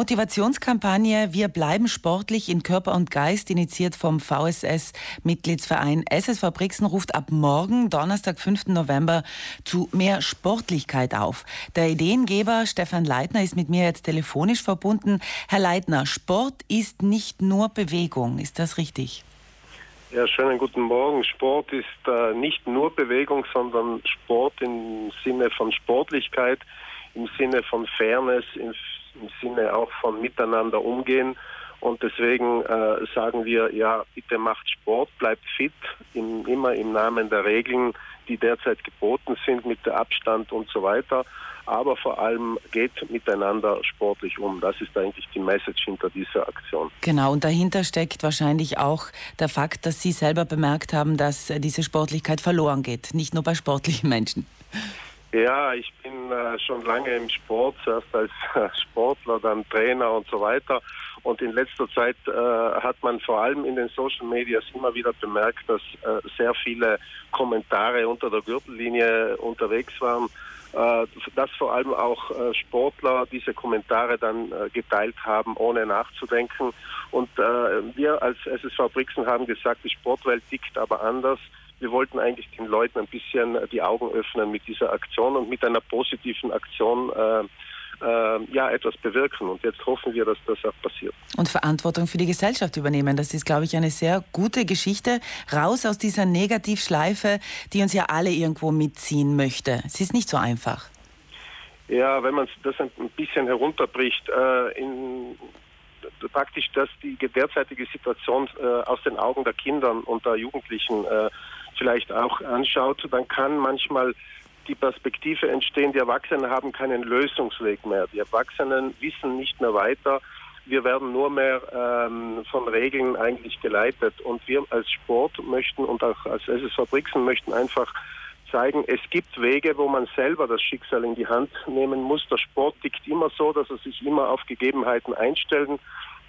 Motivationskampagne Wir bleiben sportlich in Körper und Geist, initiiert vom VSS-Mitgliedsverein SSV Brixen, ruft ab morgen, Donnerstag, 5. November, zu mehr Sportlichkeit auf. Der Ideengeber Stefan Leitner ist mit mir jetzt telefonisch verbunden. Herr Leitner, Sport ist nicht nur Bewegung, ist das richtig? Ja, schönen guten Morgen. Sport ist äh, nicht nur Bewegung, sondern Sport im Sinne von Sportlichkeit, im Sinne von Fairness, im, im Sinne auch von Miteinander umgehen. Und deswegen äh, sagen wir, ja, bitte macht Sport, bleibt fit, in, immer im Namen der Regeln, die derzeit geboten sind mit der Abstand und so weiter aber vor allem geht miteinander sportlich um. Das ist eigentlich die Message hinter dieser Aktion. Genau, und dahinter steckt wahrscheinlich auch der Fakt, dass Sie selber bemerkt haben, dass diese Sportlichkeit verloren geht, nicht nur bei sportlichen Menschen. Ja, ich bin äh, schon lange im Sport, zuerst als äh, Sportler, dann Trainer und so weiter. Und in letzter Zeit äh, hat man vor allem in den Social Medias immer wieder bemerkt, dass äh, sehr viele Kommentare unter der Gürtellinie unterwegs waren äh, dass vor allem auch Sportler diese Kommentare dann geteilt haben, ohne nachzudenken. Und wir als SSV Brixen haben gesagt, die Sportwelt tickt aber anders. Wir wollten eigentlich den Leuten ein bisschen die Augen öffnen mit dieser Aktion und mit einer positiven Aktion äh, ja, etwas bewirken. Und jetzt hoffen wir, dass das auch passiert. Und Verantwortung für die Gesellschaft übernehmen. Das ist, glaube ich, eine sehr gute Geschichte. Raus aus dieser Negativschleife, die uns ja alle irgendwo mitziehen möchte. Es ist nicht so einfach. Ja, wenn man das ein bisschen herunterbricht, äh, in, praktisch, dass die derzeitige Situation äh, aus den Augen der Kinder und der Jugendlichen äh, vielleicht auch anschaut, dann kann manchmal die Perspektive entstehen, die Erwachsenen haben keinen Lösungsweg mehr. Die Erwachsenen wissen nicht mehr weiter. Wir werden nur mehr ähm, von Regeln eigentlich geleitet. Und wir als Sport möchten und auch als SSV Brixen möchten einfach zeigen, es gibt Wege, wo man selber das Schicksal in die Hand nehmen muss. Der Sport tickt immer so, dass er sich immer auf Gegebenheiten einstellen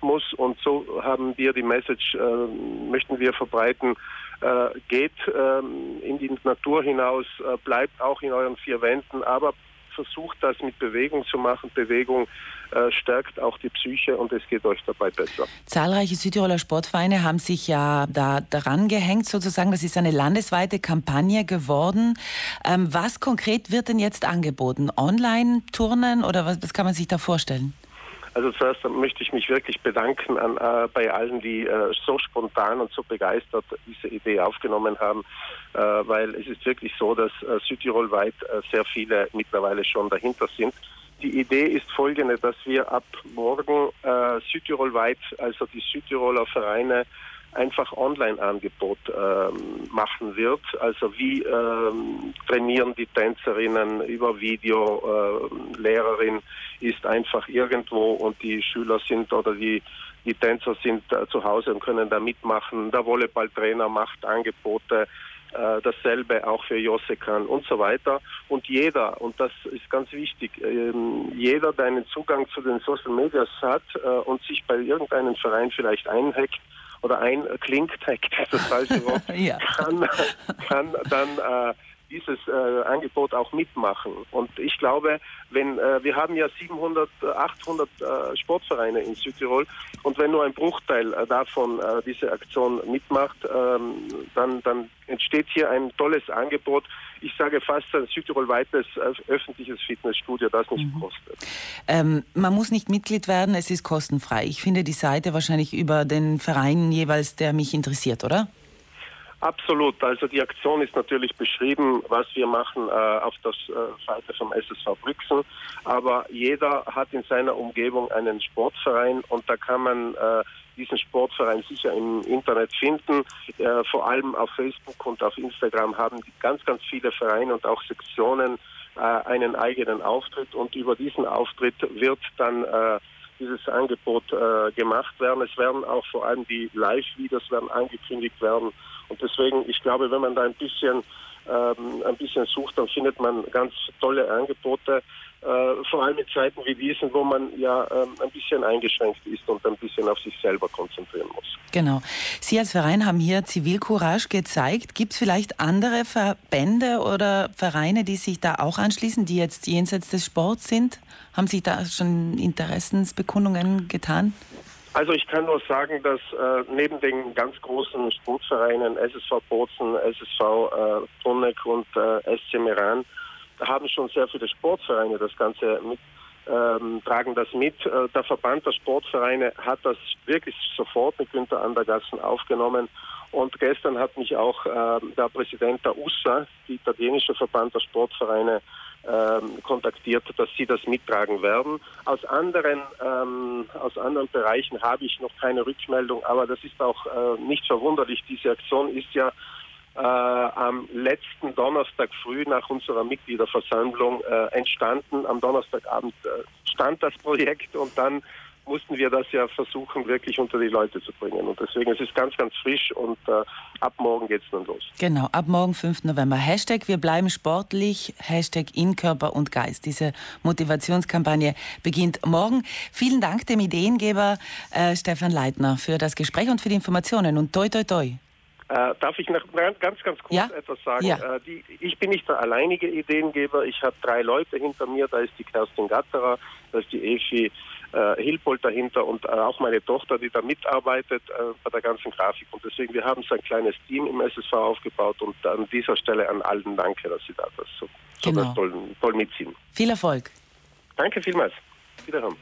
muss. Und so haben wir die Message, äh, möchten wir verbreiten, äh, geht ähm, in die Natur hinaus, äh, bleibt auch in euren vier Wänden, aber versucht das mit Bewegung zu machen. Bewegung äh, stärkt auch die Psyche und es geht euch dabei besser. Zahlreiche Südtiroler Sportvereine haben sich ja da daran gehängt, sozusagen. Das ist eine landesweite Kampagne geworden. Ähm, was konkret wird denn jetzt angeboten? Online-Turnen oder was, was kann man sich da vorstellen? Also zuerst möchte ich mich wirklich bedanken an, äh, bei allen, die äh, so spontan und so begeistert diese Idee aufgenommen haben, äh, weil es ist wirklich so, dass äh, Südtirolweit äh, sehr viele mittlerweile schon dahinter sind. Die Idee ist folgende, dass wir ab morgen äh, Südtirolweit, also die Südtiroler Vereine, einfach Online-Angebot ähm, machen wird. Also wie ähm, trainieren die Tänzerinnen über Video, äh, Lehrerin ist einfach irgendwo und die Schüler sind oder die, die Tänzer sind äh, zu Hause und können da mitmachen. Der Volleyballtrainer macht Angebote. Äh, dasselbe auch für Josekan und so weiter. Und jeder, und das ist ganz wichtig, ähm, jeder, der einen Zugang zu den Social Medias hat äh, und sich bei irgendeinem Verein vielleicht einhackt, oder einklingt, das ist das falsche Wort, ja. kann, kann dann äh, dieses äh, Angebot auch mitmachen. Und ich glaube, wenn äh, wir haben ja 700, 800 äh, Sportvereine in Südtirol und wenn nur ein Bruchteil äh, davon äh, diese Aktion mitmacht, ähm, dann, dann entsteht hier ein tolles Angebot. Ich sage fast ein Südtirol-weites äh, öffentliches Fitnessstudio, das nicht mhm. kostet. Ähm, man muss nicht Mitglied werden, es ist kostenfrei. Ich finde die Seite wahrscheinlich über den Verein jeweils, der mich interessiert, oder? Absolut. Also die Aktion ist natürlich beschrieben, was wir machen äh, auf der äh, Seite vom SSV Brixen. Aber jeder hat in seiner Umgebung einen Sportverein und da kann man äh, diesen Sportverein sicher im Internet finden. Äh, vor allem auf Facebook und auf Instagram haben ganz, ganz viele Vereine und auch Sektionen äh, einen eigenen Auftritt und über diesen Auftritt wird dann äh, dieses Angebot äh, gemacht werden. Es werden auch vor allem die Live-Videos werden angekündigt werden. Und deswegen, ich glaube, wenn man da ein bisschen ähm, ein bisschen sucht, dann findet man ganz tolle Angebote. Äh, vor allem in Zeiten wie diesen, wo man ja ähm, ein bisschen eingeschränkt ist und ein bisschen auf sich selber konzentrieren muss. Genau. Sie als Verein haben hier Zivilcourage gezeigt. Gibt es vielleicht andere Verbände oder Vereine, die sich da auch anschließen, die jetzt jenseits des Sports sind? Haben Sie da schon Interessensbekundungen getan? Also ich kann nur sagen, dass äh, neben den ganz großen Sportvereinen SSV Bozen, SSV äh, Bruneck und äh, SC Meran haben schon sehr viele Sportvereine das Ganze mit, ähm, tragen das mit. Äh, der Verband der Sportvereine hat das wirklich sofort mit Günter Andergassen aufgenommen. Und gestern hat mich auch äh, der Präsident der USA, die italienische Verband der Sportvereine, ähm, kontaktiert, dass sie das mittragen werden. Aus anderen, ähm, aus anderen Bereichen habe ich noch keine Rückmeldung, aber das ist auch äh, nicht verwunderlich. Diese Aktion ist ja äh, am letzten Donnerstag früh nach unserer Mitgliederversammlung äh, entstanden. Am Donnerstagabend äh, stand das Projekt und dann mussten wir das ja versuchen, wirklich unter die Leute zu bringen. Und deswegen es ist es ganz, ganz frisch und äh, ab morgen geht es dann los. Genau, ab morgen, 5. November. Hashtag Wir bleiben sportlich, Hashtag in Körper und Geist. Diese Motivationskampagne beginnt morgen. Vielen Dank dem Ideengeber äh, Stefan Leitner für das Gespräch und für die Informationen und toi, toi, toi. Äh, darf ich noch ganz, ganz kurz ja? etwas sagen? Ja. Äh, die, ich bin nicht der alleinige Ideengeber. Ich habe drei Leute hinter mir. Da ist die Kerstin Gatterer, da ist die Efi äh, Hilpold dahinter und äh, auch meine Tochter, die da mitarbeitet äh, bei der ganzen Grafik. Und deswegen, wir haben so ein kleines Team im SSV aufgebaut und an dieser Stelle an allen danke, dass Sie da das so, genau. so toll, toll mitziehen. Viel Erfolg. Danke vielmals. Wiederhören.